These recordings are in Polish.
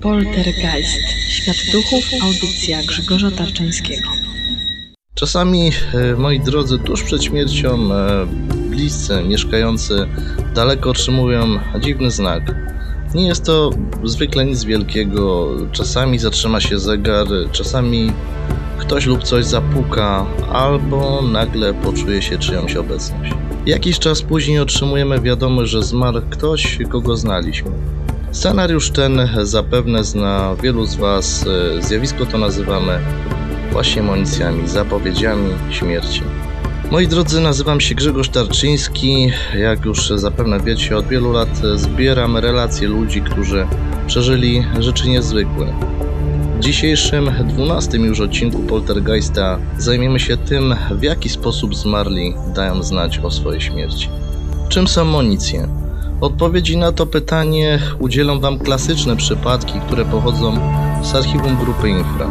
Poltergeist. Świat duchów. Audycja Grzegorza Tarczyńskiego. Czasami, e, moi drodzy, tuż przed śmiercią e, bliscy mieszkający daleko otrzymują dziwny znak. Nie jest to zwykle nic wielkiego. Czasami zatrzyma się zegar, czasami ktoś lub coś zapuka, albo nagle poczuje się czyjąś obecność. Jakiś czas później otrzymujemy wiadomość, że zmarł ktoś, kogo znaliśmy. Scenariusz ten zapewne zna wielu z Was. Zjawisko to nazywamy właśnie monicjami, zapowiedziami śmierci. Moi drodzy, nazywam się Grzegorz Tarczyński. Jak już zapewne wiecie, od wielu lat zbieram relacje ludzi, którzy przeżyli rzeczy niezwykłe. W dzisiejszym, dwunastym już odcinku Poltergeista zajmiemy się tym, w jaki sposób zmarli dają znać o swojej śmierci. Czym są monicje? Odpowiedzi na to pytanie udzielą Wam klasyczne przypadki, które pochodzą z archiwum grupy Infra.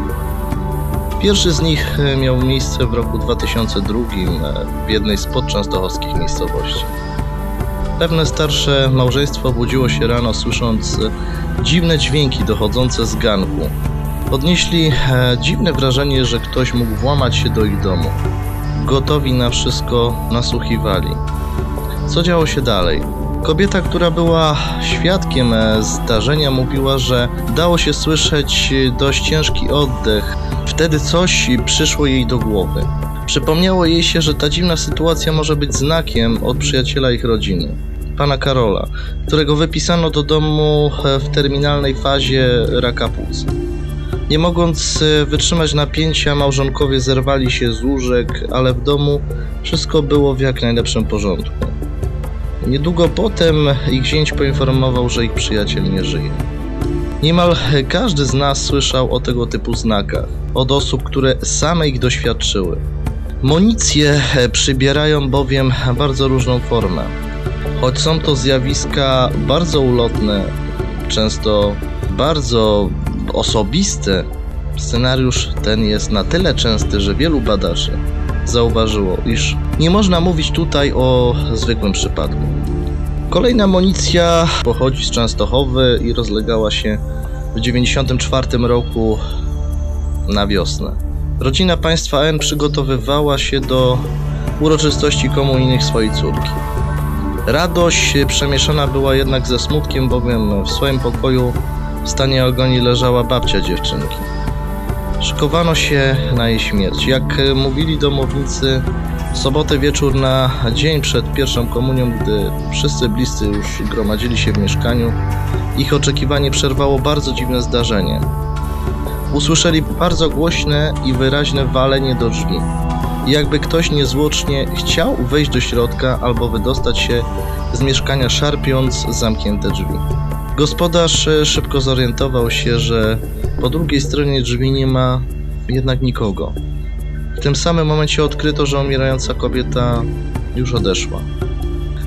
Pierwszy z nich e, miał miejsce w roku 2002 e, w jednej z podczęstochowskich miejscowości. Pewne starsze małżeństwo budziło się rano słysząc e, dziwne dźwięki dochodzące z ganku. Odnieśli dziwne wrażenie, że ktoś mógł włamać się do ich domu. Gotowi na wszystko nasłuchiwali. Co działo się dalej? Kobieta, która była świadkiem e, zdarzenia, mówiła, że dało się słyszeć e, dość ciężki oddech. Wtedy coś przyszło jej do głowy. Przypomniało jej się, że ta dziwna sytuacja może być znakiem od przyjaciela ich rodziny, pana Karola, którego wypisano do domu e, w terminalnej fazie raka płuc. Nie mogąc wytrzymać napięcia, małżonkowie zerwali się z łóżek, ale w domu wszystko było w jak najlepszym porządku. Niedługo potem ich zięć poinformował, że ich przyjaciel nie żyje. Niemal każdy z nas słyszał o tego typu znakach, od osób, które same ich doświadczyły. Monicje e, przybierają bowiem bardzo różną formę. Choć są to zjawiska bardzo ulotne, często bardzo osobiste, scenariusz ten jest na tyle częsty, że wielu badaczy zauważyło, iż nie można mówić tutaj o zwykłym przypadku. Kolejna amunicja pochodzi z Częstochowy i rozlegała się w 1994 roku na wiosnę. Rodzina państwa N przygotowywała się do uroczystości komunijnych swojej córki. Radość przemieszana była jednak ze smutkiem, bowiem w swoim pokoju w stanie agonii leżała babcia dziewczynki. Szykowano się na jej śmierć. Jak mówili domownicy, w sobotę wieczór na dzień przed pierwszą komunią, gdy wszyscy bliscy już gromadzili się w mieszkaniu, ich oczekiwanie przerwało bardzo dziwne zdarzenie. Usłyszeli bardzo głośne i wyraźne walenie do drzwi. Jakby ktoś niezwłocznie chciał wejść do środka albo wydostać się z mieszkania szarpiąc zamknięte drzwi. Gospodarz e, szybko zorientował się, że po drugiej stronie drzwi nie ma jednak nikogo. W tym samym momencie odkryto, że umierająca kobieta już odeszła.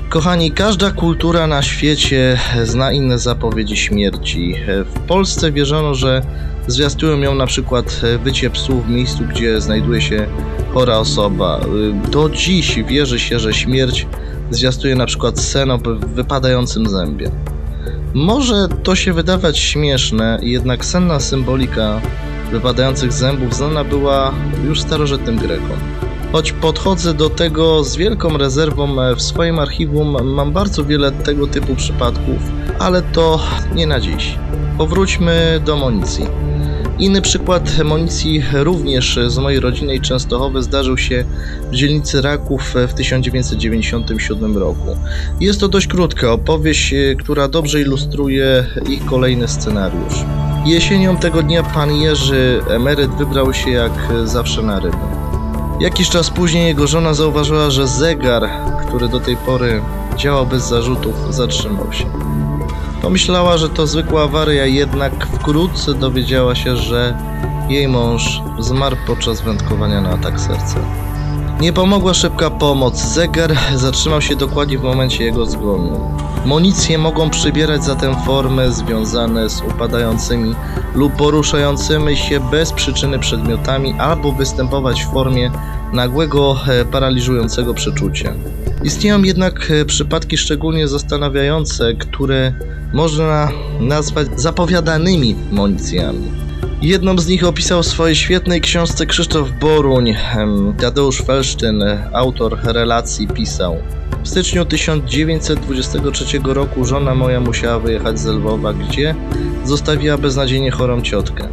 Kochani, każda kultura na świecie zna inne zapowiedzi śmierci. W Polsce wierzono, że zwiastują ją na przykład wycie psów w miejscu, gdzie znajduje się chora osoba. Do dziś wierzy się, że śmierć zwiastuje na przykład sen o wypadającym zębie. Może to się wydawać śmieszne, jednak senna symbolika wypadających zębów znana była już starożytnym Grekom. Choć podchodzę do tego z wielką rezerwą, w swoim archiwum mam bardzo wiele tego typu przypadków, ale to nie na dziś. Powróćmy do municji. Inny przykład municji również z mojej rodzinnej Częstochowy zdarzył się w dzielnicy Raków w 1997 roku. Jest to dość krótka opowieść, która dobrze ilustruje ich kolejny scenariusz. Jesienią tego dnia pan Jerzy, emeryt, wybrał się jak zawsze na ryby. Jakiś czas później jego żona zauważyła, że zegar, który do tej pory działał bez zarzutów, zatrzymał się. Pomyślała, że to zwykła awaria, jednak wkrótce dowiedziała się, że jej mąż zmarł podczas wędkowania na atak serca. Nie pomogła szybka pomoc. Zegar zatrzymał się dokładnie w momencie jego zgonu. Monicje mogą przybierać zatem formy związane z upadającymi lub poruszającymi się bez przyczyny przedmiotami albo występować w formie nagłego, e, paraliżującego przeczucia. Istnieją jednak e, przypadki szczególnie zastanawiające, które można nazwać zapowiadanymi monicjami. Jedną z nich opisał w swojej świetnej książce Krzysztof Boruń. Tadeusz Felsztyn, autor relacji, pisał W styczniu 1923 roku żona moja musiała wyjechać z Lwowa, gdzie zostawiła beznadziejnie chorą ciotkę.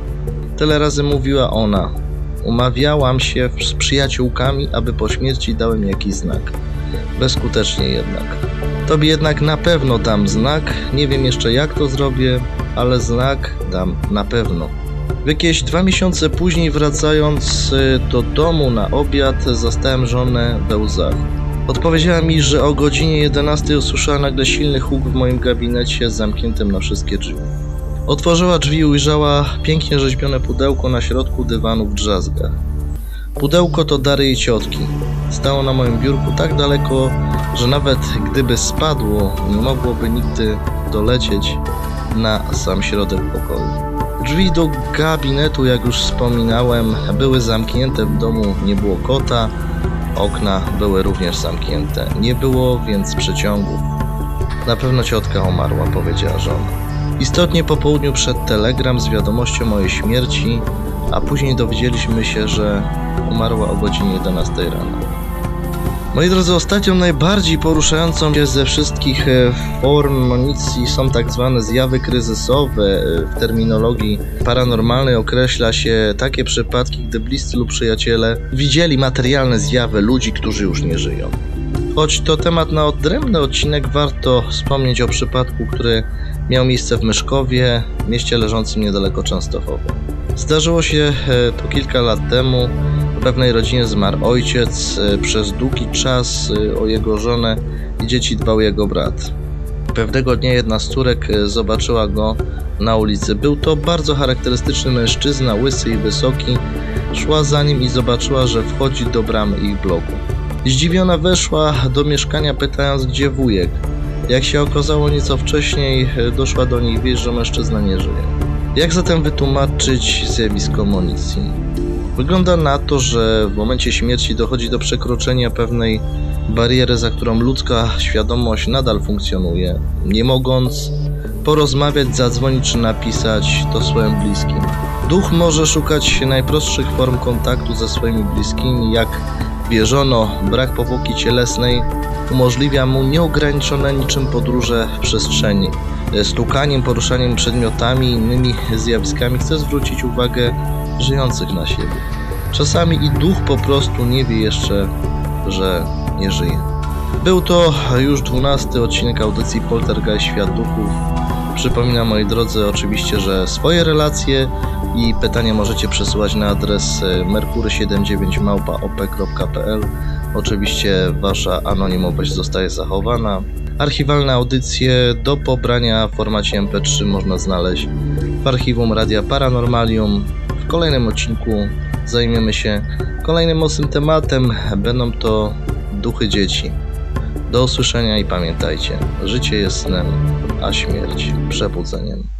Tyle razy mówiła ona. Umawiałam się z przyjaciółkami, aby po śmierci dały mi jakiś znak. Bezskutecznie jednak. Tobie jednak na pewno dam znak. Nie wiem jeszcze jak to zrobię, ale znak dam na pewno. Jakieś dwa miesiące później, wracając y, do domu na obiad, zastałem żonę we łzach. Odpowiedziała mi, że o godzinie 11 usłyszała nagle silny huk w moim gabinecie zamkniętym na wszystkie drzwi. Otworzyła drzwi i ujrzała pięknie rzeźbione pudełko na środku dywanu w drzazgach. Pudełko to dary jej ciotki. Stało na moim biurku tak daleko, że nawet gdyby spadło, nie mogłoby nigdy dolecieć na sam środek pokoju. Drzwi do gabinetu, jak już wspominałem, były zamknięte. W domu nie było kota, okna były również zamknięte. Nie było więc przeciągów. Na pewno ciotka umarła, powiedziała żona. Istotnie po południu przed telegram z wiadomością mojej śmierci, a później dowiedzieliśmy się, że umarła o godzinie 11 rano. Moi drodzy, ostatnią najbardziej poruszającą się ze wszystkich e, form monicji są tak zwane zjawy kryzysowe. W terminologii paranormalnej określa się takie przypadki, gdy bliscy lub przyjaciele widzieli materialne zjawy ludzi, którzy już nie żyją. Choć to temat na odrębny odcinek, warto wspomnieć o przypadku, który miał miejsce w Myszkowie, mieście leżącym niedaleko Częstochowy. Zdarzyło się e, to kilka lat temu. W pewnej rodzinie zmarł ojciec. e, Przez długi czas e, o jego żonę i dzieci dbał jego brat. Pewnego dnia jedna z córek zobaczyła go na ulicy. Był to bardzo charakterystyczny mężczyzna, łysy i wysoki. Szła za nim i zobaczyła, że wchodzi do bramy ich bloku. Zdziwiona weszła do mieszkania, pytając, gdzie wujek. Jak się okazało nieco wcześniej, doszła do nich wieść, że mężczyzna nie żyje. Jak zatem wytłumaczyć zjawisko monicji? Wygląda na to, że w momencie śmierci dochodzi do przekroczenia pewnej bariery, za którą ludzka świadomość nadal funkcjonuje, nie mogąc porozmawiać, zadzwonić czy napisać to swoim bliskim. Duch może szukać najprostszych form kontaktu ze swoimi bliskimi, jak wierzono, brak powłoki cielesnej umożliwia mu nieograniczone niczym podróże w przestrzeni. Stukaniem, poruszaniem przedmiotami i innymi zjawiskami chce zwrócić uwagę żyjących na siebie. Czasami i duch po prostu nie wie jeszcze, że nie żyje. Był to już dwunasty odcinek audycji Poltergeist Świat Duchów. Przypominam moi drodzy oczywiście, że swoje relacje i pytania możecie przesyłać na adres e, merkury79małpa.op.pl Oczywiście wasza anonimowość zostaje zachowana. Archiwalne audycje do pobrania w formacie MP3 można znaleźć w archiwum Radia Paranormalium. W kolejnym odcinku zajmiemy się kolejnym mocnym tematem. Będą to duchy dzieci. Do usłyszenia i pamiętajcie, życie jest snem, a śmierć przebudzeniem.